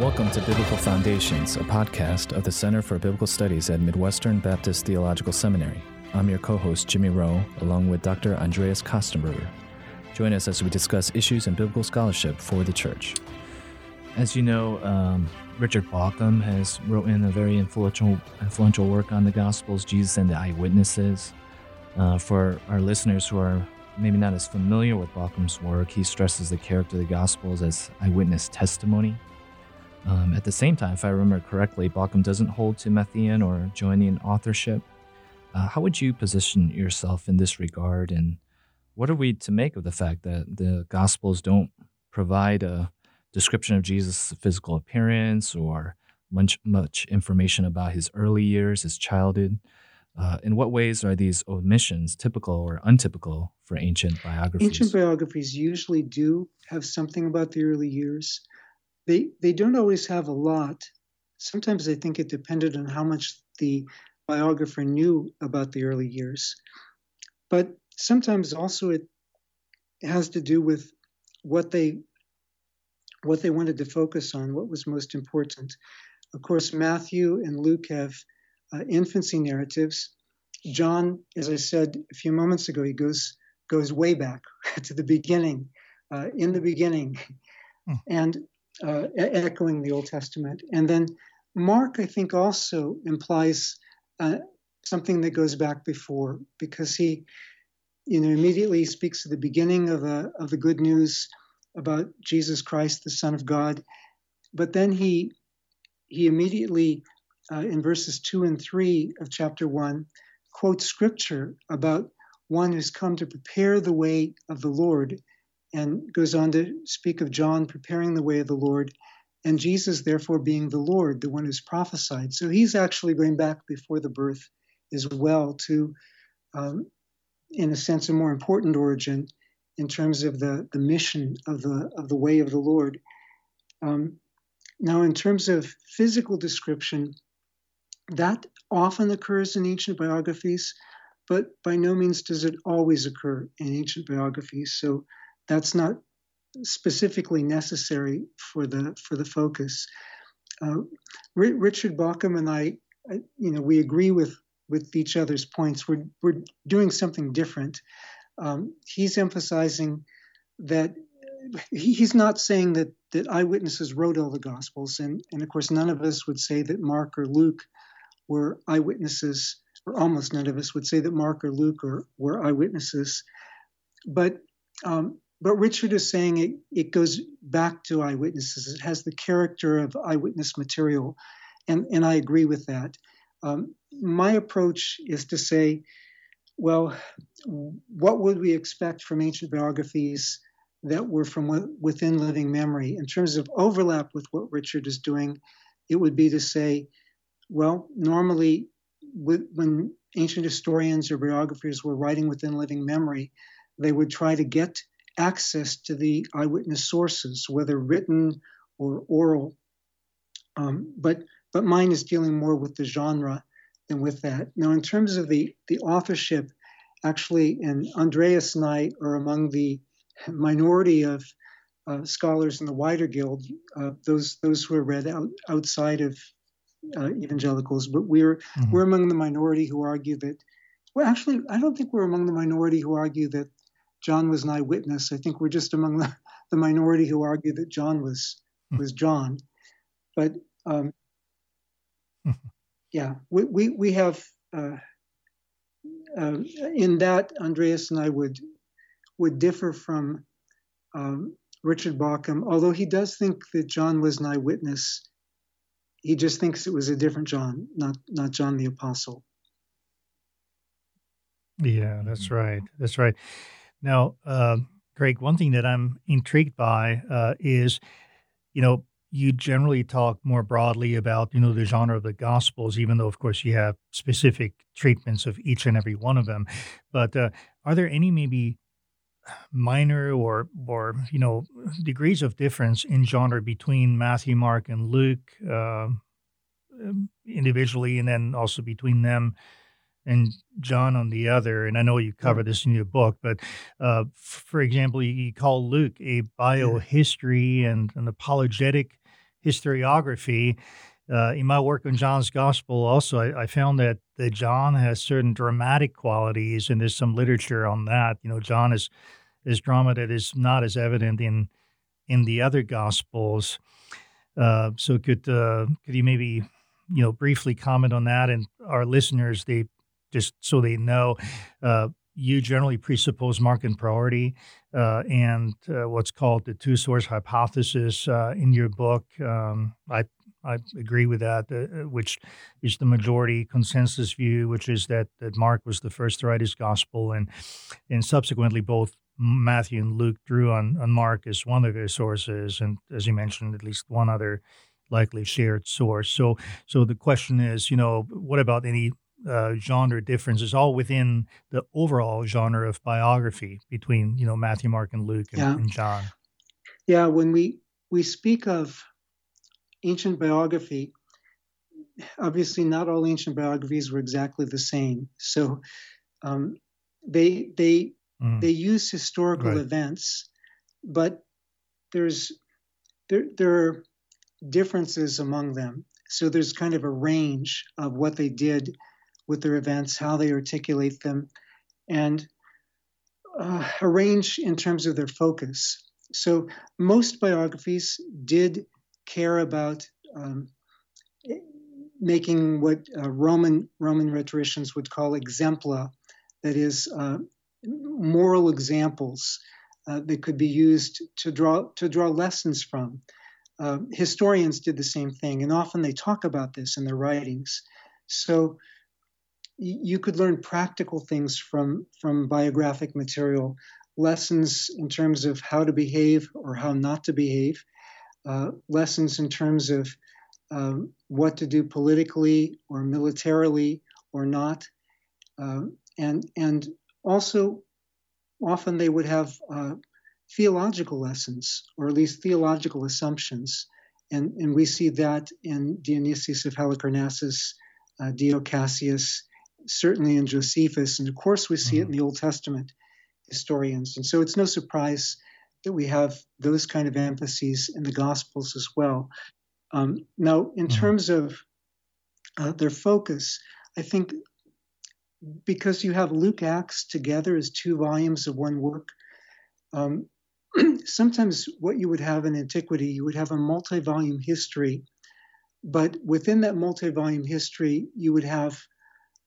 Welcome to Biblical Foundations, a podcast of the Center for Biblical Studies at Midwestern Baptist Theological Seminary. I'm your co host, Jimmy Rowe, along with Dr. Andreas Kostenberger. Join us as we discuss issues in biblical scholarship for the church. As you know, um, Richard Bauckham has written a very influential, influential work on the Gospels, Jesus and the Eyewitnesses. Uh, for our listeners who are maybe not as familiar with Bauckham's work, he stresses the character of the Gospels as eyewitness testimony. Um, at the same time, if I remember correctly, Bauckham doesn't hold to Matthean or Johannine authorship. Uh, how would you position yourself in this regard, and what are we to make of the fact that the Gospels don't provide a description of Jesus' physical appearance or much much information about his early years, his childhood? Uh, in what ways are these omissions typical or untypical for ancient biographies? Ancient biographies usually do have something about the early years. They they don't always have a lot. Sometimes I think it depended on how much the biographer knew about the early years. But sometimes also it has to do with what they what they wanted to focus on, what was most important. Of course, Matthew and Luke have uh, infancy narratives. John, as I said a few moments ago, he goes goes way back to the beginning, uh, in the beginning, hmm. and uh, echoing the Old Testament. And then Mark, I think, also implies uh, something that goes back before, because he, you know, immediately speaks of the beginning of the of the good news about Jesus Christ, the Son of God, but then he he immediately uh, in verses two and three of chapter one quotes scripture about one who's come to prepare the way of the Lord and goes on to speak of John preparing the way of the Lord, and Jesus, therefore, being the Lord, the one who's prophesied. So he's actually going back before the birth as well to, um, in a sense, a more important origin in terms of the, the mission of the, of the way of the Lord. Um, now, in terms of physical description, that often occurs in ancient biographies, but by no means does it always occur in ancient biographies. So that's not specifically necessary for the for the focus. Uh, R- Richard Bauckham and I, you know, we agree with with each other's points. We're we're doing something different. Um, he's emphasizing that he's not saying that that eyewitnesses wrote all the gospels, and and of course none of us would say that Mark or Luke were eyewitnesses, or almost none of us would say that Mark or Luke are, were eyewitnesses. But um, but Richard is saying it, it goes back to eyewitnesses. It has the character of eyewitness material. And, and I agree with that. Um, my approach is to say, well, what would we expect from ancient biographies that were from within living memory? In terms of overlap with what Richard is doing, it would be to say, well, normally when ancient historians or biographers were writing within living memory, they would try to get access to the eyewitness sources, whether written or oral. Um, but but mine is dealing more with the genre than with that. Now, in terms of the the authorship, actually, and Andreas and I are among the minority of uh, scholars in the wider guild, uh, those those who are read out, outside of uh, evangelicals, but we're mm-hmm. we're among the minority who argue that. Well, actually, I don't think we're among the minority who argue that John was an eyewitness. I think we're just among the, the minority who argue that John was hmm. was John. But um, yeah, we, we, we have uh, uh, in that Andreas and I would would differ from um, Richard Bauckham, although he does think that John was an eyewitness. He just thinks it was a different John, not not John the Apostle. Yeah, that's right. That's right. Now, uh, one thing that I'm intrigued by uh, is, you know, you generally talk more broadly about, you know, the genre of the Gospels, even though, of course, you have specific treatments of each and every one of them. But uh, are there any maybe minor or or you know degrees of difference in genre between Matthew, Mark, and Luke uh, individually, and then also between them and John on the other. And I know you cover this in your book, but uh, for example, you call Luke a biohistory and an apologetic historiography. Uh, in my work on John's Gospel, also, I, I, found that, that John has certain dramatic qualities, and there's some literature on that. You know, John is is drama that is not as evident in in the other Gospels. Uh, so, could uh, could you maybe you know briefly comment on that, and our listeners, they just so they know, uh, you generally presuppose Markan priority uh, and uh, what's called the two source hypothesis uh, in your book. Um, I I agree with that, uh, uh, which is the majority consensus view, which is that, that Mark was the first to write his gospel, and and subsequently both Matthew and Luke drew on, on Mark as one of their sources, and as you mentioned, at least one other likely shared source. So so the question is, you know, what about any uh, genre differences, all within the overall genre of biography between you know Matthew, Mark, and Luke and, yeah. and John. Yeah, when we we speak of ancient biography, obviously not all ancient biographies were exactly the same. So um, they they mm. they use historical right. events, but there's there there are differences among them. So there's kind of a range of what they did with their events, how they articulate them, and uh, arrange in terms of their focus. So most biographies did care about um, making what uh, Roman Roman rhetoricians would call exempla, that is, uh, moral examples uh, that could be used to draw to draw lessons from. Uh, historians did the same thing, and often they talk about this in their writings. So you could learn practical things from from biographic material lessons in terms of how to behave or how not to behave uh, lessons in terms of um, what to do politically or militarily or not uh, and and also often they would have uh, theological lessons or at least theological assumptions and and we see that in Dionysius of Halicarnassus uh, Dio Cassius certainly in Josephus, and of course we see mm-hmm. it in mm-hmm. the Old Testament historians. And so it's no surprise that we have those kind of emphases in the Gospels as well. Um, now, in mm-hmm. terms of uh, their focus, I think because you have Luke Acts together as two volumes of one work, um, sometimes what you would have in antiquity, you would have a multi volume history, but within that multi volume history, you would have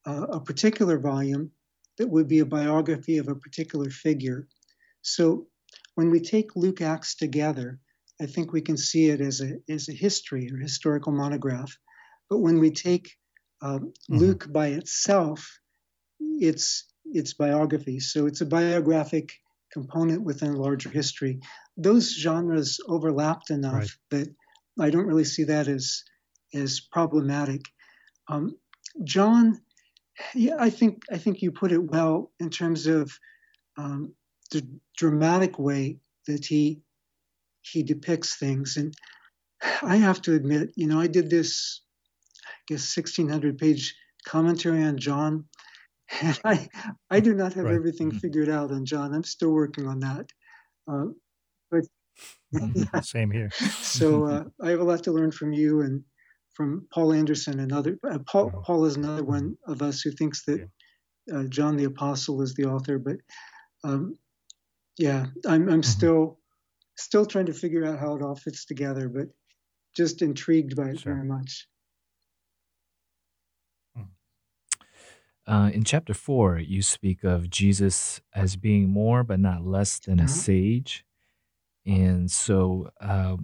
uh, a particular volume that would be a biography of a particular figure. So when we take Luke Acts together, I think we can see it as a, as a history or historical monograph. But when we take um, mm-hmm. Luke by itself, it's it's biography. So it's a biographic component within a larger history. Those genres overlapped enough right. that I don't really see that as as problematic. Um, John yeah, I think I think you put it well in terms of um, the dramatic way that he he depicts things, and I have to admit, you know, I did this, I guess, 1600 page commentary on John, and I I do not have right. everything mm-hmm. figured out on John. I'm still working on that, uh, but yeah. same here. so uh, I have a lot to learn from you and from Paul Anderson and other. Uh, Paul, Paul is another one of us who thinks that uh, John the Apostle is the author, but um, yeah, I'm, I'm mm-hmm. still still trying to figure out how it all fits together, but just intrigued by it sure. very much. Hmm. Uh, in chapter four, you speak of Jesus as being more but not less than uh-huh. a sage. And so, uh,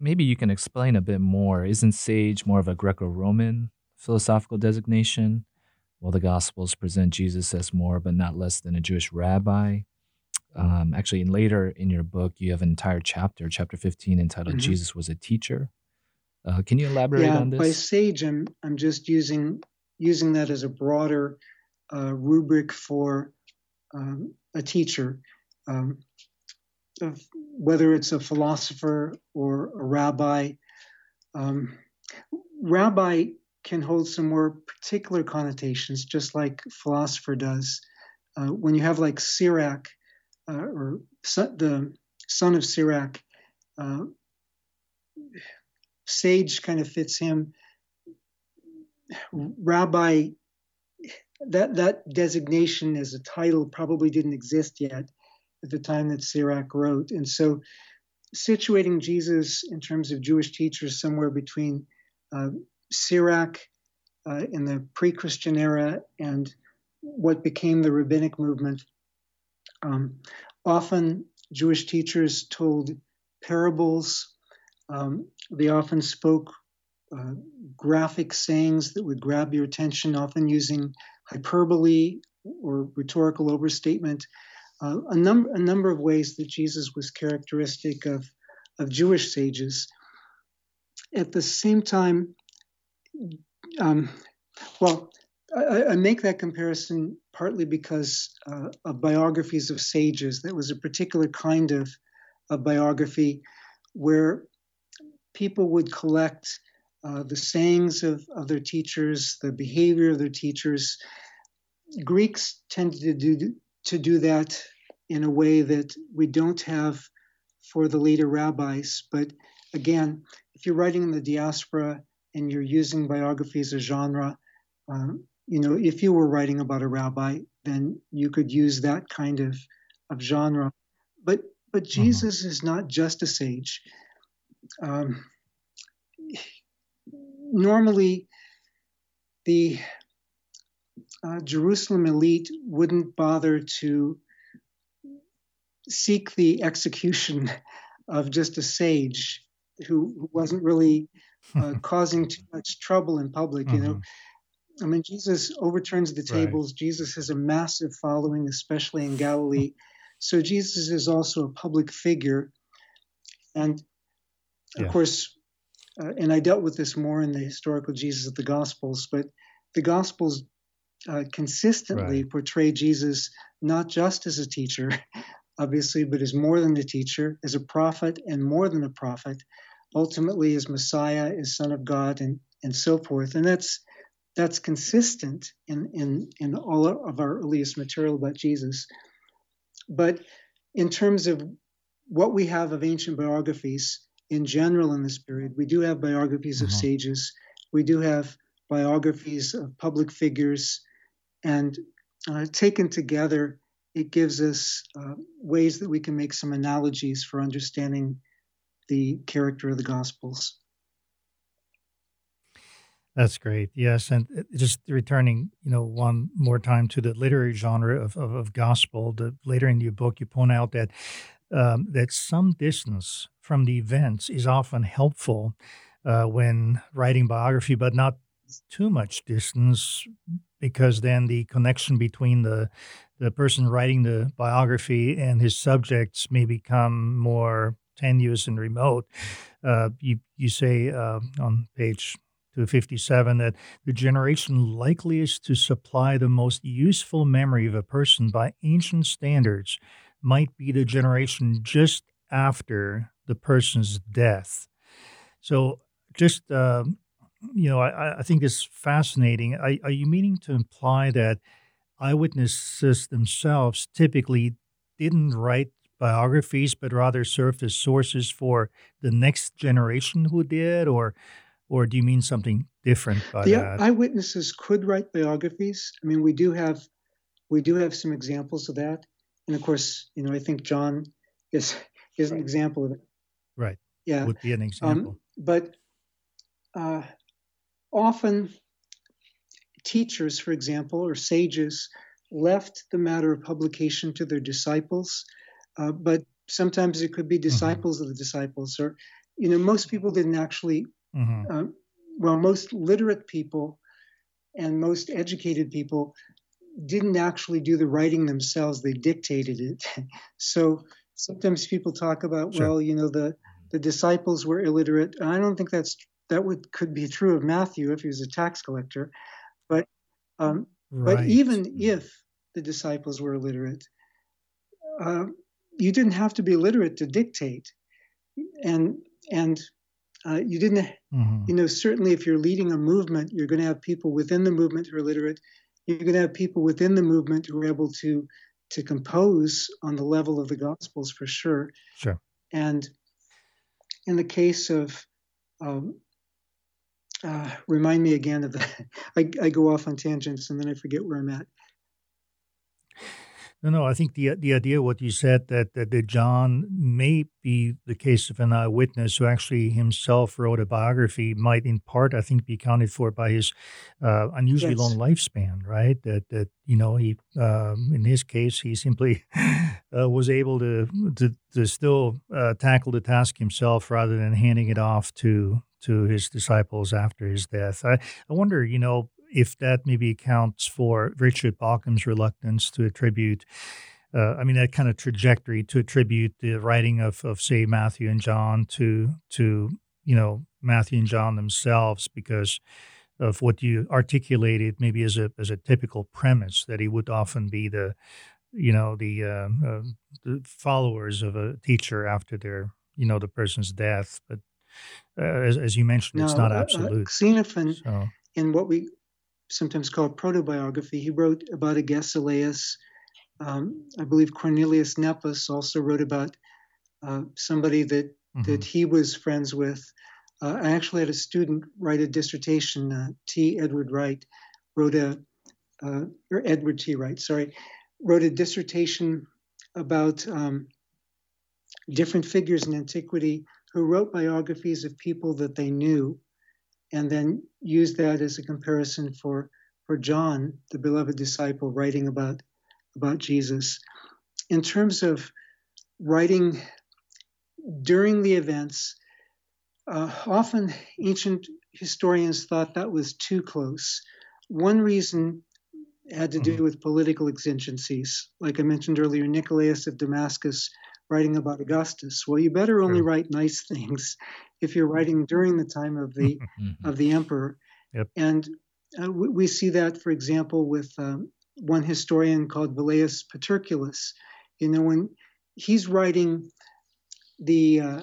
maybe you can explain a bit more. Isn't sage more of a Greco Roman philosophical designation, while the Gospels present Jesus as more but not less than a Jewish rabbi? Um, actually, in later in your book, you have an entire chapter, chapter 15, entitled mm-hmm. Jesus was a Teacher. Uh, can you elaborate yeah, on this? By sage, I'm, I'm just using, using that as a broader uh, rubric for um, a teacher. Um, of whether it's a philosopher or a rabbi. Um, rabbi can hold some more particular connotations, just like philosopher does. Uh, when you have like Sirach uh, or the son of Sirach, uh, sage kind of fits him. Rabbi, that that designation as a title probably didn't exist yet at the time that Sirach wrote, and so situating Jesus in terms of Jewish teachers somewhere between uh, Sirach uh, in the pre-Christian era and what became the rabbinic movement. Um, often Jewish teachers told parables. Um, they often spoke uh, graphic sayings that would grab your attention, often using hyperbole or rhetorical overstatement. Uh, a, num- a number of ways that Jesus was characteristic of, of Jewish sages. At the same time, um, well, I, I, make that comparison partly because uh, of biographies of sages. That was a particular kind of, of biography where people would collect uh, the sayings of, of their teachers, the behavior of their teachers. Greeks tended to do, to do that in a way that we don't have for the later rabbis. But again, if you're writing in the diaspora and you're using biography as a genre, um, you know, if you were writing about a rabbi, then you could use that kind of, of genre. But but mm-hmm. Jesus mm-hmm. is not just a sage. Um, normally, the uh, Jerusalem elite wouldn't bother to seek the execution of just a sage who, who wasn't really uh, causing too much trouble in public. Mm-hmm. You know, mm-hmm. I mean, Jesus overturns the tables. Right. Jesus has a massive following, especially in Galilee. so Jesus is also a public figure, and of yeah. course, uh, and I dealt with this more in the historical Jesus of the Gospels, but the Gospels uh, consistently right. portray Jesus not just as a teacher, obviously, but as more than a teacher, as a prophet, and more than a prophet, ultimately as Messiah, as Son of God, and and so forth. And that's that's consistent in in in all of our earliest material about Jesus. But in terms of what we have of ancient biographies in general in this period, we do have biographies of uh-huh. sages. We do have biographies of public figures, and uh, taken together, it gives us uh, ways that we can make some analogies for understanding the character of the Gospels. That's great. Yes, and uh, just returning, you know, one more time to the literary genre of, of, of gospel. The later in your book, you point out that um, that some distance from the events is often helpful uh, when writing biography, but not too much distance, because then the connection between the the person writing the biography and his subjects may become more tenuous and remote. Uh, you you say uh, on page 257 that the generation likeliest to supply the most useful memory of a person by ancient standards might be the generation just after the person's death. So, just uh, you know, I, I think it's fascinating. Are, are you meaning to imply that eyewitnesses themselves typically didn't write biographies, but rather served as sources for the next generation who did, or or do you mean something different by the that? eyewitnesses could write biographies. I mean, we do have we do have some examples of that, and of course, you know, I think John is is an example of it. Right. Yeah. Would be an um, example. Um, but uh, often, teachers, for example, or sages, left the matter of publication to their disciples uh, but sometimes it could be mm-hmm. disciples mm-hmm. of the disciples, or you know, most people didn't actually. Mm-hmm. Uh, well, most literate people and most educated people didn't actually do the writing themselves; they dictated it. so sometimes people talk about, sure. well, you know, the the disciples were illiterate. I don't think that's that would could be true of Matthew if he was a tax collector, but um, right. but even if the disciples were illiterate, uh, you didn't have to be literate to dictate, and and uh, you didn't. Mm-hmm. You know, certainly if you're leading a movement, you're going to have people within the movement who are literate. You're going to have people within the movement who are able to to compose on the level of the Gospels for sure. Sure. And in the case of um, uh, remind me again of that. I, I go off on tangents and then I forget where I'm at. No, no. I think the the idea what you said that, that that John may be the case of an eyewitness who actually himself wrote a biography might in part I think be accounted for by his uh, unusually yes. long lifespan, right? That that you know he um, in his case he simply uh, was able to to, to still uh, tackle the task himself rather than handing it off to to his disciples after his death. I, I wonder, you know, if that maybe accounts for Richard Bauckham's reluctance to attribute, uh, I mean, that kind of trajectory to attribute the writing of, of say Matthew and John to to you know Matthew and John themselves because of what you articulated maybe as a as a typical premise that he would often be the you know the, uh, uh, the followers of a teacher after their you know the person's death but uh, as, as you mentioned it's not uh, uh, absolute xenophon so. in what we sometimes called protobiography. He wrote about Agesilaus. Um, I believe Cornelius Nepos also wrote about uh, somebody that mm-hmm. that he was friends with. Uh, I actually had a student write a dissertation. Uh, T. Edward Wright wrote a, uh, or Edward T. Wright, sorry, wrote a dissertation about um, different figures in antiquity who wrote biographies of people that they knew and then used that as a comparison for for John, the beloved disciple, writing about about Jesus. In terms of writing during the events, uh, often ancient historians thought that was too close. One reason had to do mm-hmm. with political exigencies. Like I mentioned earlier, Nicolaus of Damascus writing about Augustus. Well, you better only sure. write nice things if you're writing during the time of the mm-hmm. of the emperor. Yep. And uh, we, we, see that, for example, with um, one historian called Velleius Paterculus. You know, when he's writing the uh,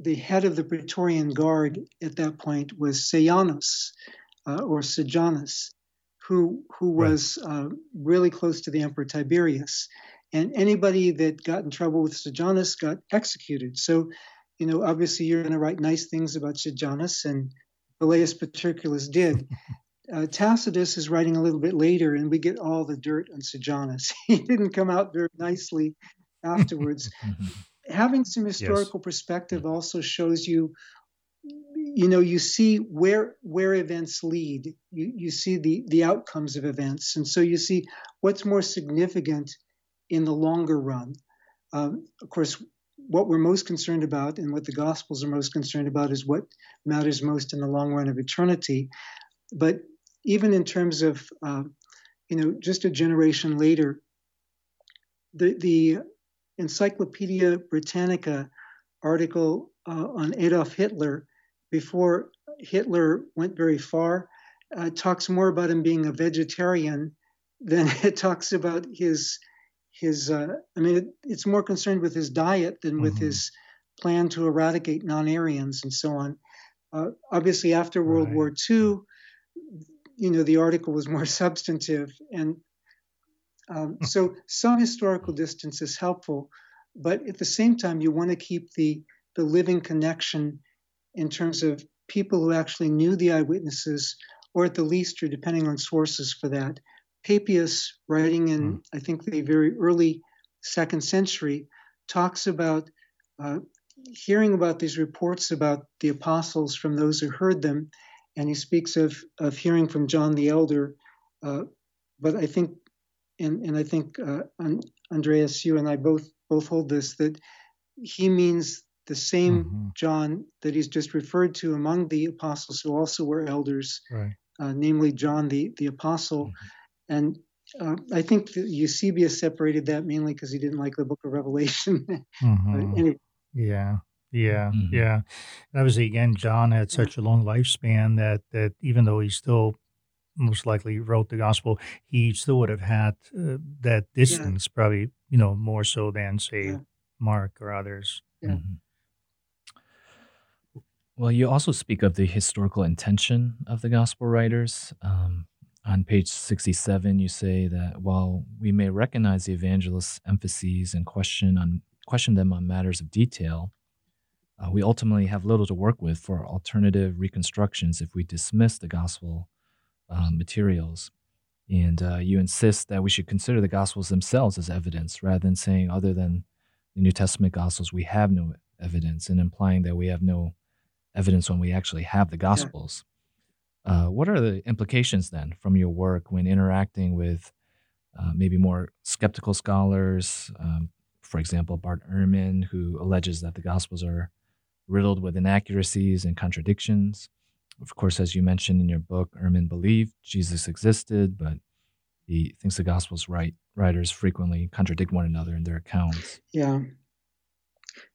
the head of the Praetorian Guard at that point was Sejanus uh, or Sejanus, who who was right. Uh, really close to the Emperor Tiberius, and anybody that got in trouble with Sejanus got executed. So you know, obviously you're going to write nice things about Sejanus, and Velleius Paterculus did. Uh, Tacitus is writing a little bit later, and we get all the dirt on Sejanus. he didn't come out very nicely afterwards. Having some historical yes. perspective also shows you, you know, you see where where events lead. You you see the the outcomes of events, and so you see what's more significant in the longer run. Um, of course, what we're most concerned about and what the Gospels are most concerned about is what matters most in the long run of eternity. But even in terms of, uh, you know, just a generation later, the, the Encyclopedia Britannica article uh, on Adolf Hitler before Hitler went very far uh, talks more about him being a vegetarian than it talks about his his uh, i mean it, it's more concerned with his diet than with mm-hmm. his plan to eradicate non-aryans and so on uh, obviously after world right. war ii you know the article was more substantive and um, so some historical distance is helpful but at the same time you want to keep the the living connection in terms of people who actually knew the eyewitnesses or at the least you're depending on sources for that Papias, writing in, mm. I think, the very early second century, talks about uh, hearing about these reports about the apostles from those who heard them, and he speaks of, of hearing from John the Elder. Uh, but I think, and, and I think uh, Andreas, you and I both both hold this that he means the same mm-hmm. John that he's just referred to among the apostles who also were elders, right. uh, namely John the the apostle. Mm-hmm. And uh, I think Eusebius separated that mainly because he didn't like the Book of Revelation. mm-hmm. anyway. Yeah, yeah, mm-hmm. yeah. And obviously, again, John had such a long lifespan that that even though he still most likely wrote the gospel, he still would have had uh, that distance, yeah. probably you know more so than say yeah. Mark or others. Yeah. Mm-hmm. Well, you also speak of the historical intention of the gospel writers. Um, on page 67, you say that while we may recognize the evangelist's emphases and question on question them on matters of detail, uh, we ultimately have little to work with for alternative reconstructions if we dismiss the gospel um, materials. And uh, you insist that we should consider the gospels themselves as evidence rather than saying, other than the New Testament gospels, we have no evidence, and implying that we have no evidence when we actually have the gospels. Uh, what are the implications then from your work when interacting with uh, maybe more skeptical scholars? Um, for example, Bart Ehrman, who alleges that the gospels are riddled with inaccuracies and contradictions. Of course, as you mentioned in your book, Ehrman believed Jesus existed, but he thinks the Gospels write, writers frequently contradict one another in their accounts. Yeah.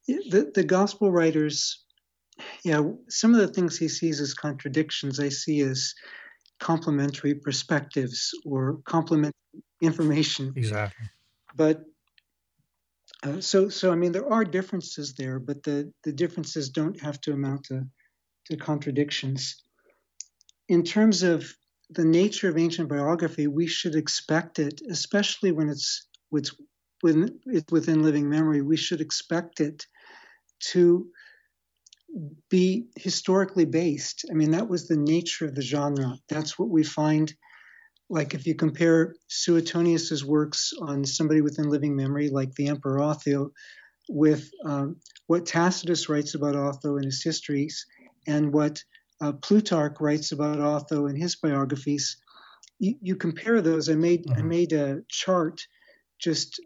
The, the Gospel writers, yeah, some of the things he sees as contradictions, I see as complementary perspectives or complementary information. Exactly. But uh, so, so I mean, there are differences there, but the, the differences don't have to amount to, to contradictions. In terms of the nature of ancient biography, we should expect it, especially when it's, it's, when it's within living memory, we should expect it to be historically based. I mean, that was the nature of the genre. That's what we find like if you compare Suetonius's works on somebody within living memory, like the Emperor Otho, with um, what Tacitus writes about Otho in his histories and what uh, Plutarch writes about Otho in his biographies, you, you compare those. I made mm-hmm. I made a chart just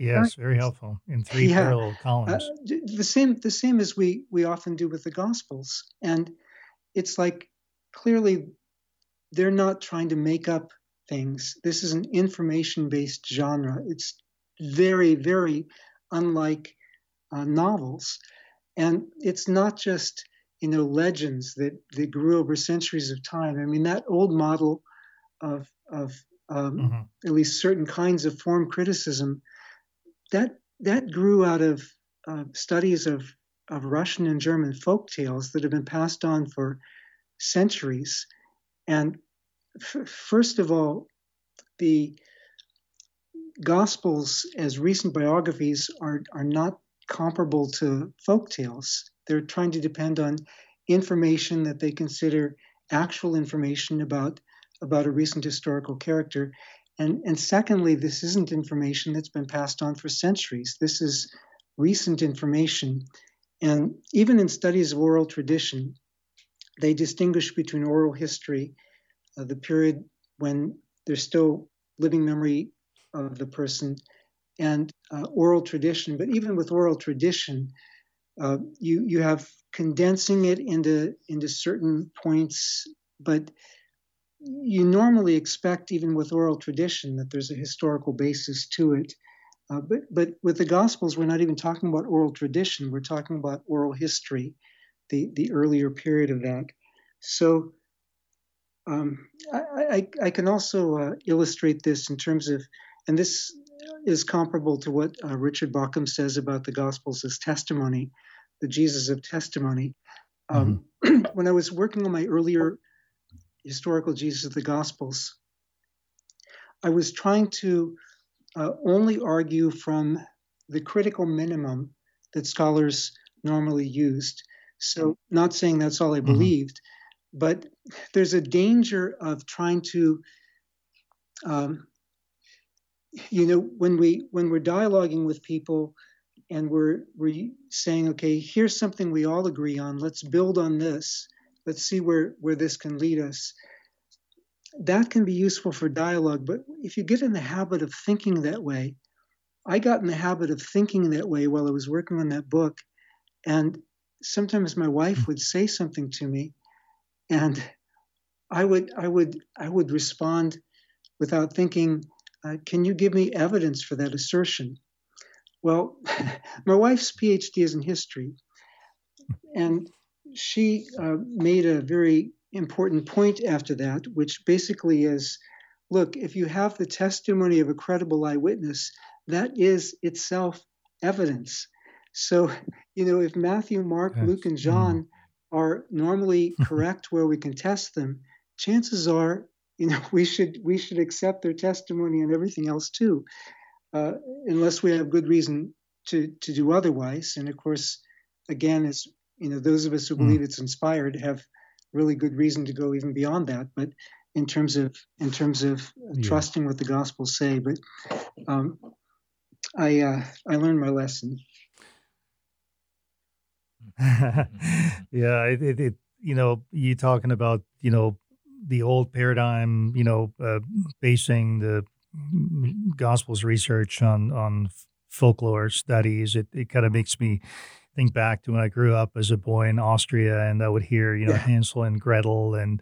yes, very helpful in three yeah, parallel columns. Uh, the same the same as we we often do with the Gospels, and it's like clearly they're not trying to make up things. This is an information based genre. It's very, very unlike uh, novels. And it's not just, you know, legends that, that grew over centuries of time. I mean, that old model of, of um, mm-hmm. at least certain kinds of form criticism, that, that grew out of uh, studies of, of Russian and German folk tales that have been passed on for centuries and f- first of all, the Gospels as recent biographies are, are not comparable to folk tales. They're trying to depend on information that they consider actual information about, about a recent historical character. And, and secondly, this isn't information that's been passed on for centuries. This is recent information. And even in studies of oral tradition, they distinguish between oral history uh, the period when there's still living memory of the person and uh, oral tradition. But even with oral tradition, uh, you you have condensing it into into certain points, but you normally expect even with oral tradition that there's a historical basis to it. Uh, but but with the Gospels, we're not even talking about oral tradition. We're talking about oral history, the the earlier period of that. So um, I, I, I, can also uh, illustrate this in terms of, and this is comparable to what uh, Richard Bauckham says about the Gospels as testimony, the Jesus of testimony. Um, mm-hmm. when I was working on my earlier historical Jesus of the Gospels, I was trying to uh, only argue from the critical minimum that scholars normally used. So, not saying that's all I mm-hmm. believed, but there's a danger of trying to um, you know when we when we're dialoguing with people and we're we're saying okay here's something we all agree on let's build on this let's see where where this can lead us that can be useful for dialogue but if you get in the habit of thinking that way i got in the habit of thinking that way while i was working on that book and sometimes my wife would say something to me and I would I would I would respond without thinking, uh, "Can you give me evidence for that assertion?" Well, my wife's PhD is in history, and she uh, made a very important point after that, which basically is, look, if you have the testimony of a credible eyewitness, that is itself evidence. So, you know, if Matthew, Mark, yes. Luke, and John mm are normally correct where we can test them, chances are, you know, we should we should accept their testimony and everything else too, uh, unless we have good reason to to do otherwise. And of course, again, is you know those of us who mm. believe it's inspired have really good reason to go even beyond that. But in terms of in terms of yeah. trusting what the Gospels say, but um, I uh, I learned my lesson. yeah, it, it, it, you know you talking about you know the old paradigm, you know, uh, basing the Gospels research on on folklore studies. It it kind of makes me think back to when I grew up as a boy in Austria, and I would hear, you know, yeah. Hansel and Gretel, and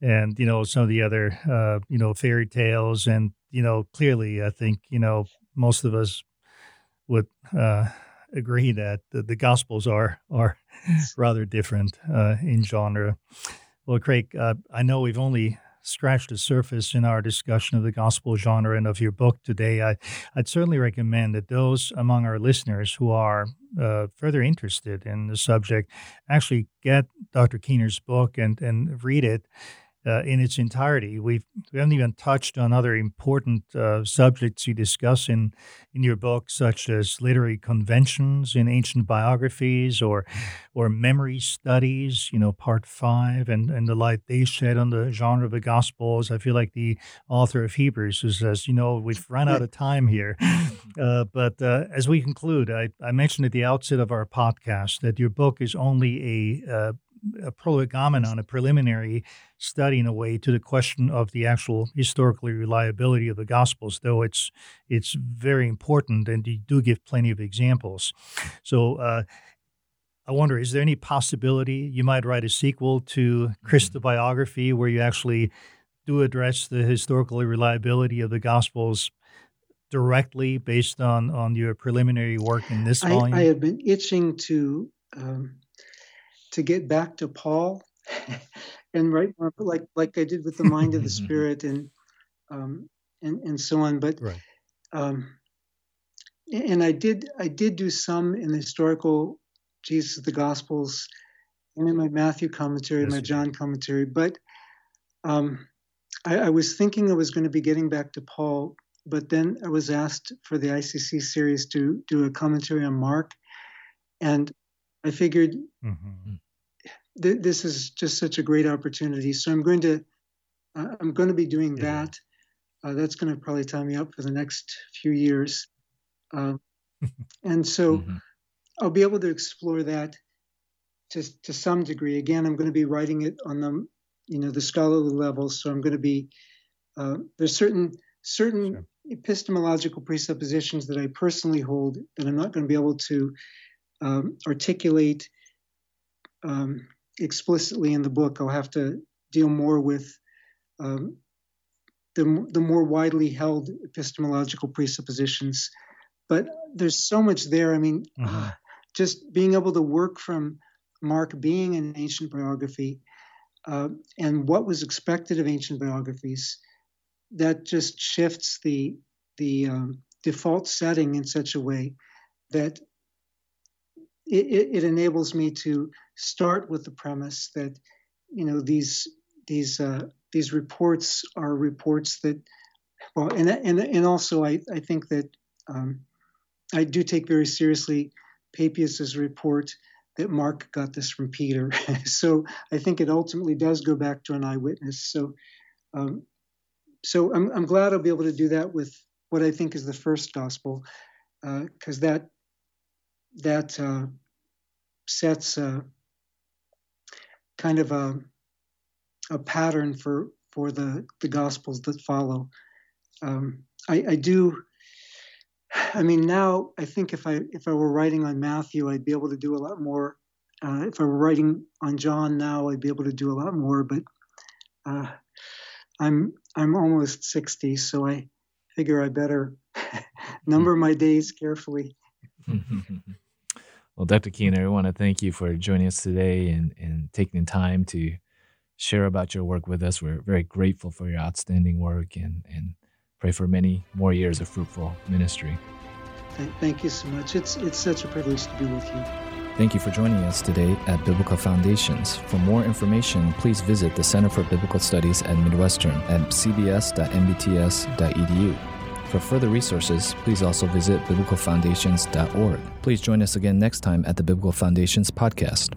and you know some of the other, uh, you know, fairy tales, and you know, clearly, I think you know most of us would uh, agree that the, the Gospels are are rather different uh, in genre. Well, Craig, uh, I know we've only scratched the surface in our discussion of the gospel genre and of your book today. I, would certainly recommend that those among our listeners who are uh, further interested in the subject actually get Dr. Keener's book and, and read it uh, in its entirety. We've, we haven't even touched on other important uh, subjects you discuss in, in your book, such as literary conventions in ancient biographies or or memory studies, you know, part five, and, and the light they shed on the genre of the Gospels. I feel like the author of Hebrews who says, you know, we've run out of time here. Uh, but uh, as we conclude, I, I mentioned at the outset of our podcast that your book is only a uh, a prolegomena, a preliminary study in a way to the question of the actual historical reliability of the Gospels, though it's it's very important, and you do give plenty of examples. So. Uh, I wonder, is there any possibility you might write a sequel to Chris the mm-hmm. biography where you actually do address the historical reliability of the Gospels directly based on on your preliminary work in this volume? I, I have been itching to um, to get back to Paul and write more like like I did with the mind of the spirit and um, and and so on. But right. um, and I did I did do some in the historical Jesus of the Gospels and in my Matthew commentary, yes, my John commentary. But um, I, I was thinking I was going to be getting back to Paul, but then I was asked for the ICC series to do a commentary on Mark, and I figured mm-hmm th- this is just such a great opportunity. So I'm going to uh, I'm going to be doing yeah. that. Uh, that's going to probably tie me up for the next few years, uh, and so mm-hmm. I'll be able to explore that to to some degree. Again, I'm going to be writing it on the you know the scholarly level, so I'm going to be uh, there's certain certain sure. epistemological presuppositions that I personally hold that I'm not going to be able to um, articulate um, explicitly in the book. I'll have to deal more with um, the, the more widely held epistemological presuppositions. But there's so much there. I mean, mm-hmm. just being able to work from Mark being an ancient biography uh, and what was expected of ancient biographies, that just shifts the the um, default setting in such a way that it, it, enables me to start with the premise that you know these these uh, these reports are reports that well and and and also I, I think that um, I do take very seriously Papias's report that Mark got this from Peter. so I think it ultimately does go back to an eyewitness. So um, so I'm, I'm glad I'll be able to do that with what I think is the first gospel because uh, that that uh, sets a kind of a, a pattern for for the the gospels that follow. Um, I, I do. I mean, now I think if I if I were writing on Matthew, I'd be able to do a lot more. Uh, if I were writing on John now, I'd be able to do a lot more. But uh, I'm I'm almost sixty, so I figure I better number my days carefully. Well, Dr. Keener, I want to thank you for joining us today and, and taking the time to share about your work with us. We're very grateful for your outstanding work and, and pray for many more years of fruitful ministry. Thank you so much. It's, it's such a privilege to be with you. Thank you for joining us today at Biblical Foundations. For more information, please visit the Center for Biblical Studies at Midwestern at cbs.mbts.edu. For further resources, please also visit biblicalfoundations.org. Please join us again next time at the Biblical Foundations podcast.